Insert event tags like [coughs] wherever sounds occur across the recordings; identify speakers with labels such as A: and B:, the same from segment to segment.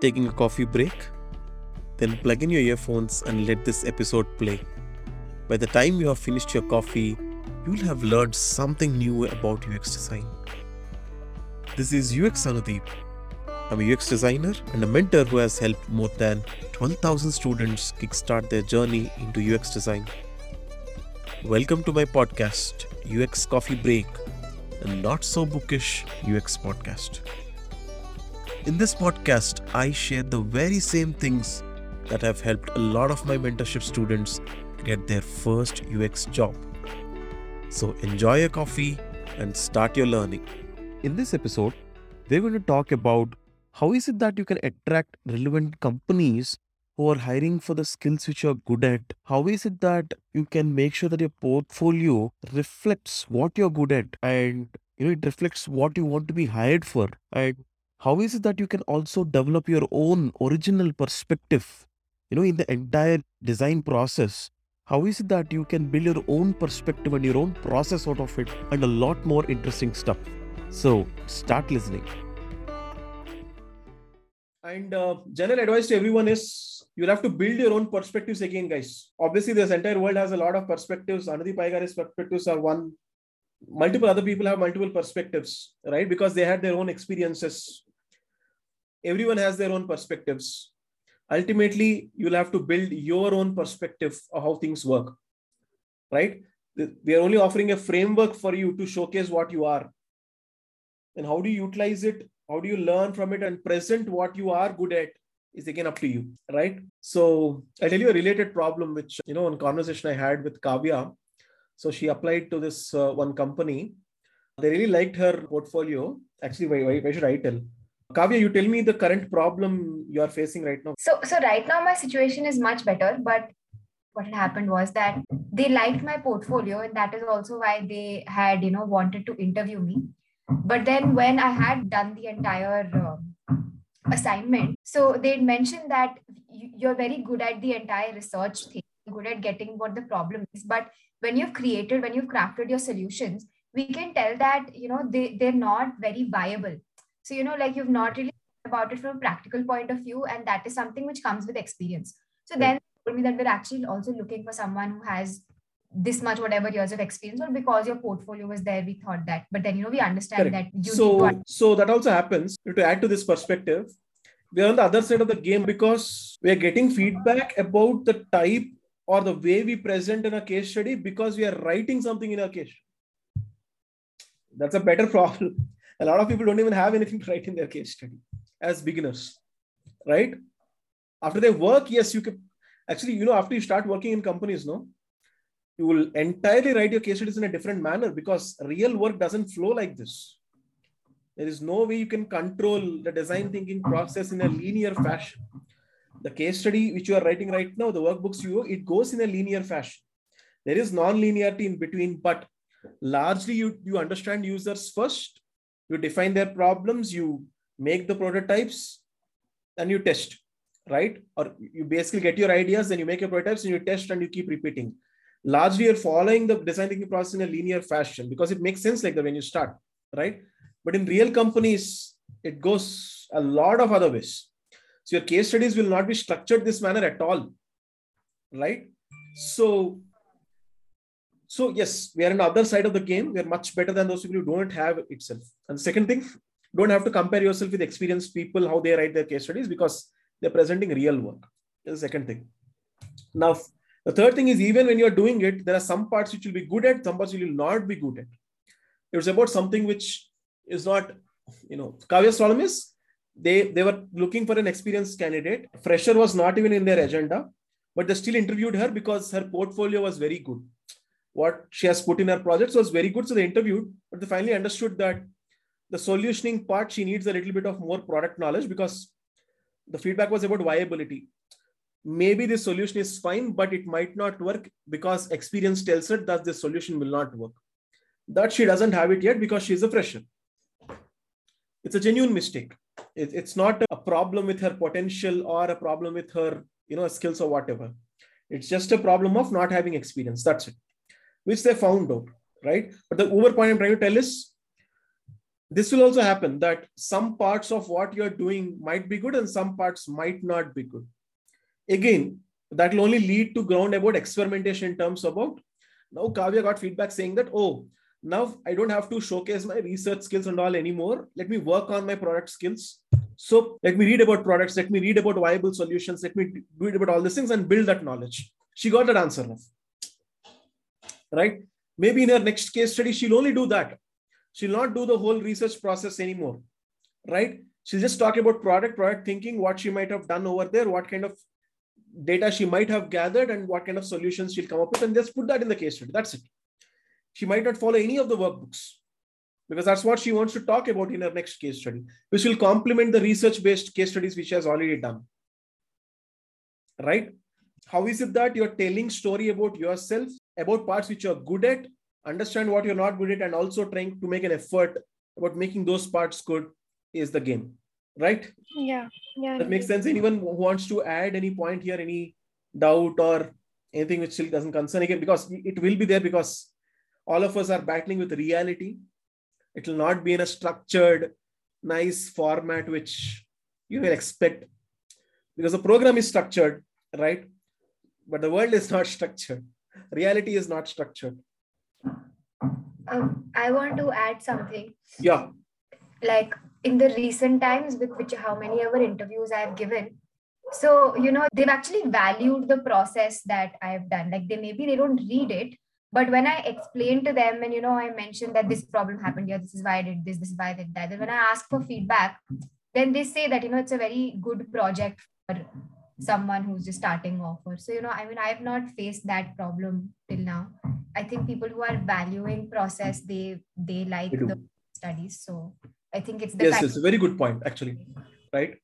A: Taking a coffee break? Then plug in your earphones and let this episode play. By the time you have finished your coffee, you'll have learned something new about UX design. This is UX Anudeep. I'm a UX designer and a mentor who has helped more than 12,000 students kickstart their journey into UX design. Welcome to my podcast, UX Coffee Break, a not so bookish UX podcast. In this podcast, I share the very same things that have helped a lot of my mentorship students get their first UX job. So enjoy your coffee and start your learning. In this episode, we're going to talk about how is it that you can attract relevant companies who are hiring for the skills which you're good at? How is it that you can make sure that your portfolio reflects what you're good at and you know it reflects what you want to be hired for? And how is it that you can also develop your own original perspective you know in the entire design process? How is it that you can build your own perspective and your own process out of it and a lot more interesting stuff? So start listening.
B: And uh, general advice to everyone is you'll have to build your own perspectives again guys. Obviously this entire world has a lot of perspectives. Anudeep Iyengar's perspectives are one. Multiple other people have multiple perspectives right? Because they had their own experiences everyone has their own perspectives. Ultimately you'll have to build your own perspective of how things work right? We are only offering a framework for you to showcase what you are. And how do you utilize it? How do you learn from it and present what you are good at is again up to you right? So i'll tell you a related problem which you know in conversation i had with kavya. So she applied to this uh, one company. They really liked her portfolio. Actually why, why, why should i tell Kavya, you tell me the current problem you are facing right now.
C: So, so right now my situation is much better, but what had happened was that they liked my portfolio, and that is also why they had, you know, wanted to interview me. But then when I had done the entire uh, assignment, so they mentioned that you're very good at the entire research thing, good at getting what the problem is, but when you've created, when you've crafted your solutions, we can tell that you know they they're not very viable so, you know, like you've not really about it from a practical point of view, and that is something which comes with experience. So right. then told me that we're actually also looking for someone who has this much whatever years of experience or because your portfolio was there we thought that but then you know we understand Correct. that you
B: so so that also happens to add to this perspective we are on the other side of the game because we are getting feedback about the type or the way we present in a case study because we are writing something in a case that's a better problem a lot of people don't even have anything [laughs] to write in their case study as beginners, right? After they work, yes, you can actually, you know, after you start working in companies, no, you will entirely write your case studies in a different manner because real work doesn't flow like this. There is no way you can control the design thinking process in a linear fashion. The case study which you are writing right now, the workbooks you it goes in a linear fashion. There is non-linearity in between, but largely you, you understand users first you define their problems you make the prototypes and you test right? Or you basically get your ideas and you make your prototypes and you test and you keep repeating. Largely you're following the design thinking process in a linear fashion because it makes sense like that when you start right? But in real companies it goes a lot of other ways. So your case studies will not be structured this manner at all right? So so yes, we are on the other side of the game. We are much better than those people who don't have itself. And second thing, don't have to compare yourself with experienced people, how they write their case studies, because they're presenting real work. That's the second thing. Now, the third thing is even when you're doing it, there are some parts which you'll be good at, some parts you will not be good at. It's about something which is not, you know, Kavya's problem is they, they were looking for an experienced candidate. Fresher was not even in their agenda, but they still interviewed her because her portfolio was very good what she has put in her projects was very good. So they interviewed, but they finally understood that the solutioning part, she needs a little bit of more product knowledge because the feedback was about viability. Maybe the solution is fine, but it might not work because experience tells her that the solution will not work. That she doesn't have it yet because she's a fresher. It's a genuine mistake. it's not a problem with her potential or a problem with her, you know, skills or whatever. It's just a problem of not having experience. That's it which they found out, right? But the over point I'm trying to tell is this will also happen that some parts of what you're doing might be good and some parts might not be good. Again that will only lead to ground about experimentation in terms about now kavya got feedback saying that oh now i don't have to showcase my research skills and all anymore. Let me work on my product skills. So let me read about products. Let me read about viable solutions. Let me read about all these things and build that knowledge. She got that answer right? Maybe in her next case study she'll only do that. She'll not do the whole research process anymore right? She'll just talk about product product thinking what she might have done over there what kind of data she might have gathered and what kind of solutions she'll come up with and just put that in the case study. That's it. She might not follow any of the workbooks because that's what she wants to talk about in her next case study which will complement the research based case studies which she has already done right? How is it that you're telling story about yourself about parts which you're good at understand what you're not good at and also trying to make an effort about making those parts good is the game right
D: Yeah. Yeah.
B: that makes sense anyone who wants to add any point here any doubt or anything which still doesn't concern again because it will be there because all of us are battling with reality it will not be in a structured nice format which you will expect because the program is structured right but the world is not [laughs] structured reality is not structured
C: Um, I want to add something.
B: yeah
C: Like in the recent times, with which how many ever interviews I have given, so you know they've actually valued the process that I have done. Like they maybe they don't read it, but when I explain to them and you know I mentioned that this problem happened here, this is why I did this, this is why I did that. Then when I ask for feedback, then they say that you know it's a very good project for someone who's just starting off. Or so you know I mean I have not faced that problem till now. I think people who are valuing process they they like
B: They
C: the studies. So I think it's the
B: yes it's a very good point actually right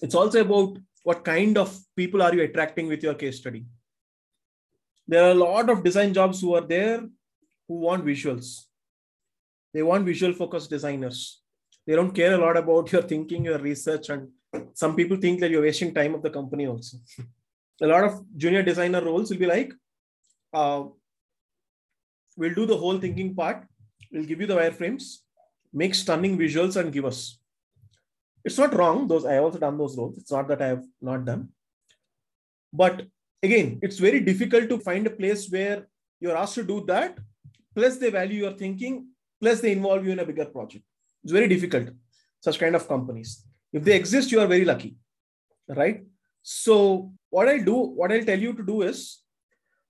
B: it's also about what kind of people are you attracting with your case study there are a lot of design jobs who are there who want visuals they want visual focused designers they don't care a lot about your thinking your research and some people think that you're wasting time of the company also a lot of junior designer roles will be like uh, we'll do the whole thinking part we'll give you the wireframes make stunning visuals and give us. It's not wrong. Those I also done those roles. It's not that I have not done. But again, it's very difficult to find a place where you're asked to do that. Plus, they value your thinking. Plus, they involve you in a bigger project. It's very difficult. Such kind of companies. If they exist, you are very lucky, right? So, what I'll do, what I'll tell you to do is,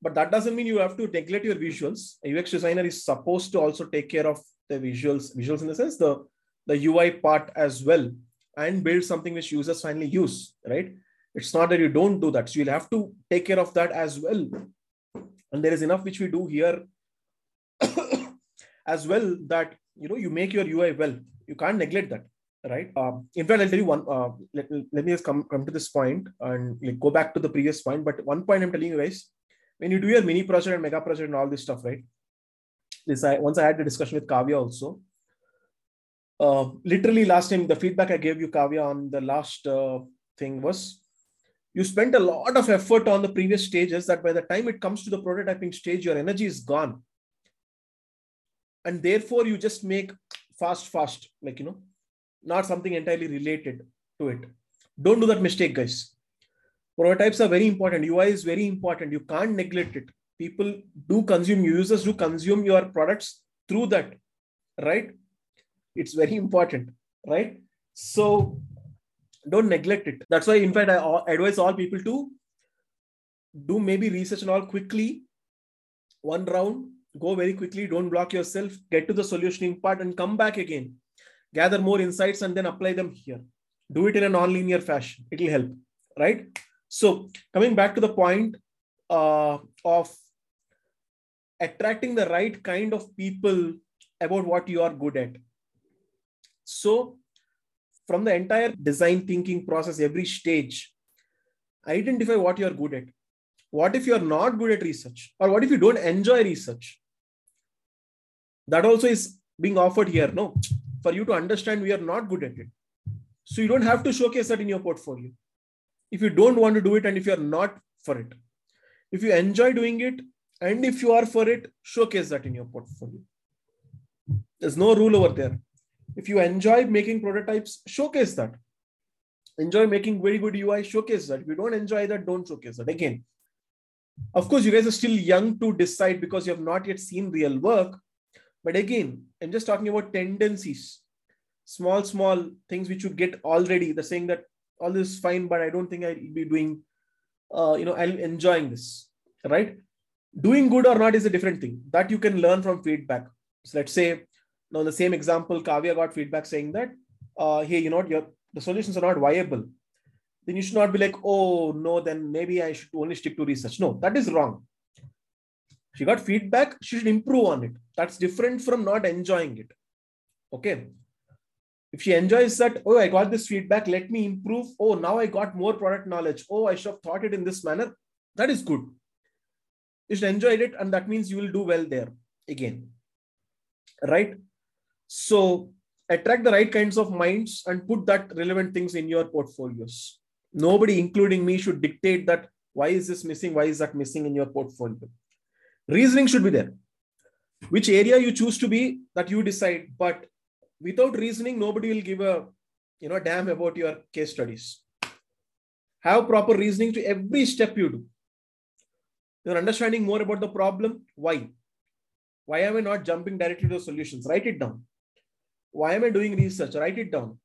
B: but that doesn't mean you have to neglect your visuals. A UX designer is supposed to also take care of the visuals visuals in the sense the the ui part as well and build something which users finally use right? It's not that you don't do that. So you'll have to take care of that as well. And there is enough which we do here [coughs] as well that you know you make your ui well. You can't neglect that right um, in fact i'll tell you one uh, let, let me just come, come to this point and like, go back to the previous point but one point i'm telling you guys when you do your mini project and mega project and all this stuff right this I once I had the discussion with Kavya also. Uh, literally last time the feedback I gave you Kavya on the last uh, thing was you spent a lot of effort on the previous stages that by the time it comes to the prototyping stage your energy is gone and therefore you just make fast fast like you know not something entirely related to it. Don't do that mistake guys. Prototypes are very important. Ui is very important. You can't neglect it. People do consume users do consume your products through that right? It's very important right? So don't neglect it. That's why in fact i advise all people to do maybe research and all quickly. One round go very quickly. Don't block yourself. Get to the solutioning part and come back again gather more insights and then apply them here do it in a non-linear fashion it will help right so coming back to the point uh, of attracting the right kind of people about what you are good at. So, from the entire design thinking process, every stage, identify what you are good at. What if you are not good at research? Or what if you don't enjoy research? That also is being offered here, no? For you to understand we are not good at it. So, you don't have to showcase that in your portfolio. If you don't want to do it and if you are not for it, if you enjoy doing it, and if you are for it, showcase that in your portfolio. There's no rule over there. If you enjoy making prototypes, showcase that. Enjoy making very good UI, showcase that. If you don't enjoy that, don't showcase that. Again, of course, you guys are still young to decide because you have not yet seen real work. But again, I'm just talking about tendencies, small, small things which you get already. The saying that all this is fine, but I don't think I'll be doing, uh, you know, I'm enjoying this, right? Doing good or not is a different thing that you can learn from feedback. So let's say, now the same example, Kavya got feedback saying that, uh, hey, you know, the solutions are not viable then you should not be like, oh, no, then maybe I should only stick to research. No, that is wrong. She got feedback, she should improve on it. That's different from not enjoying it. Okay. If she enjoys that, oh, I got this feedback, let me improve. Oh, now I got more product knowledge. Oh, I should have thought it in this manner. That is good. You should enjoy it, and that means you will do well there again. Right? So attract the right kinds of minds and put that relevant things in your portfolios nobody including me should dictate that why is this missing why is that missing in your portfolio reasoning should be there. Which area you choose to be that you decide. But without reasoning nobody will give a you know damn about your case studies. Have proper reasoning to every step you do. You're understanding more about the problem why? Why am i not jumping directly to solutions? Write it down. Why am i doing research? Write it down.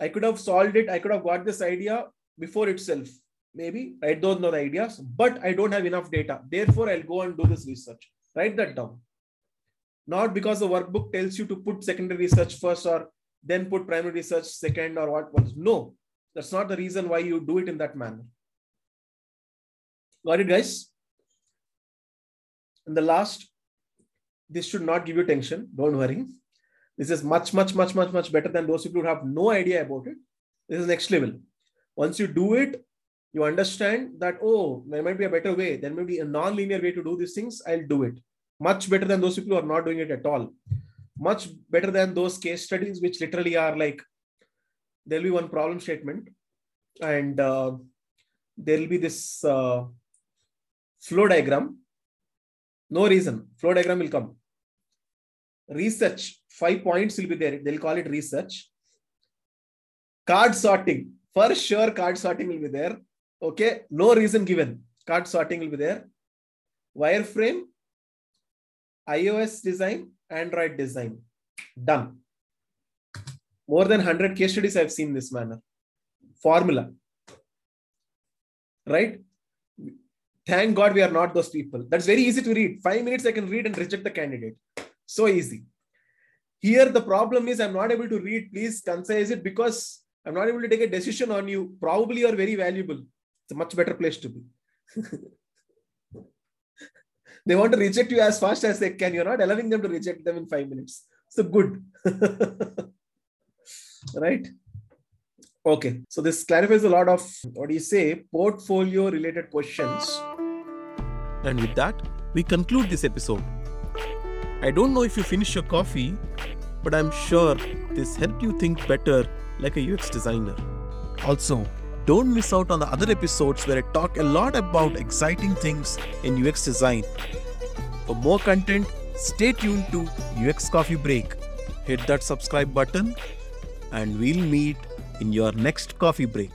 B: I could have solved it. I could have got this idea before itself. Maybe I don't know the ideas, but I don't have enough data. Therefore, I'll go and do this research. Write that down. Not because the workbook tells you to put secondary research first or then put primary research second or what was. No, that's not the reason why you do it in that manner. Got it, guys? And the last, this should not give you tension. Don't worry. This is much, much, much, much, much better than those people who have no idea about it. This is next level. Once you do it, you understand that, oh, there might be a better way. There may be a non-linear way to do these things. I'll do it. Much better than those people who are not doing it at all. Much better than those case studies, which literally are like, there'll be one problem statement and uh, there'll be this uh, flow diagram. No reason. Flow diagram will come. Research five points will be there. They'll call it research. Card sorting. For sure, card sorting will be there. Okay. No reason given. Card sorting will be there. Wireframe, iOS design, Android design. Done. More than 100 case studies I've seen this manner. Formula. Right? Thank God we are not those people. That's very easy to read. Five minutes I can read and reject the candidate. So easy. Here, the problem is I'm not able to read. Please concise it because I'm not able to take a decision on you. Probably you're very valuable. It's a much better place to be. [laughs] they want to reject you as fast as they can. You're not allowing them to reject them in five minutes. So good. [laughs] right? Okay. So this clarifies a lot of what do you say, portfolio related questions.
A: And with that, we conclude this episode. I don't know if you finished your coffee, but I'm sure this helped you think better like a UX designer. Also, don't miss out on the other episodes where I talk a lot about exciting things in UX design. For more content, stay tuned to UX Coffee Break. Hit that subscribe button, and we'll meet in your next coffee break.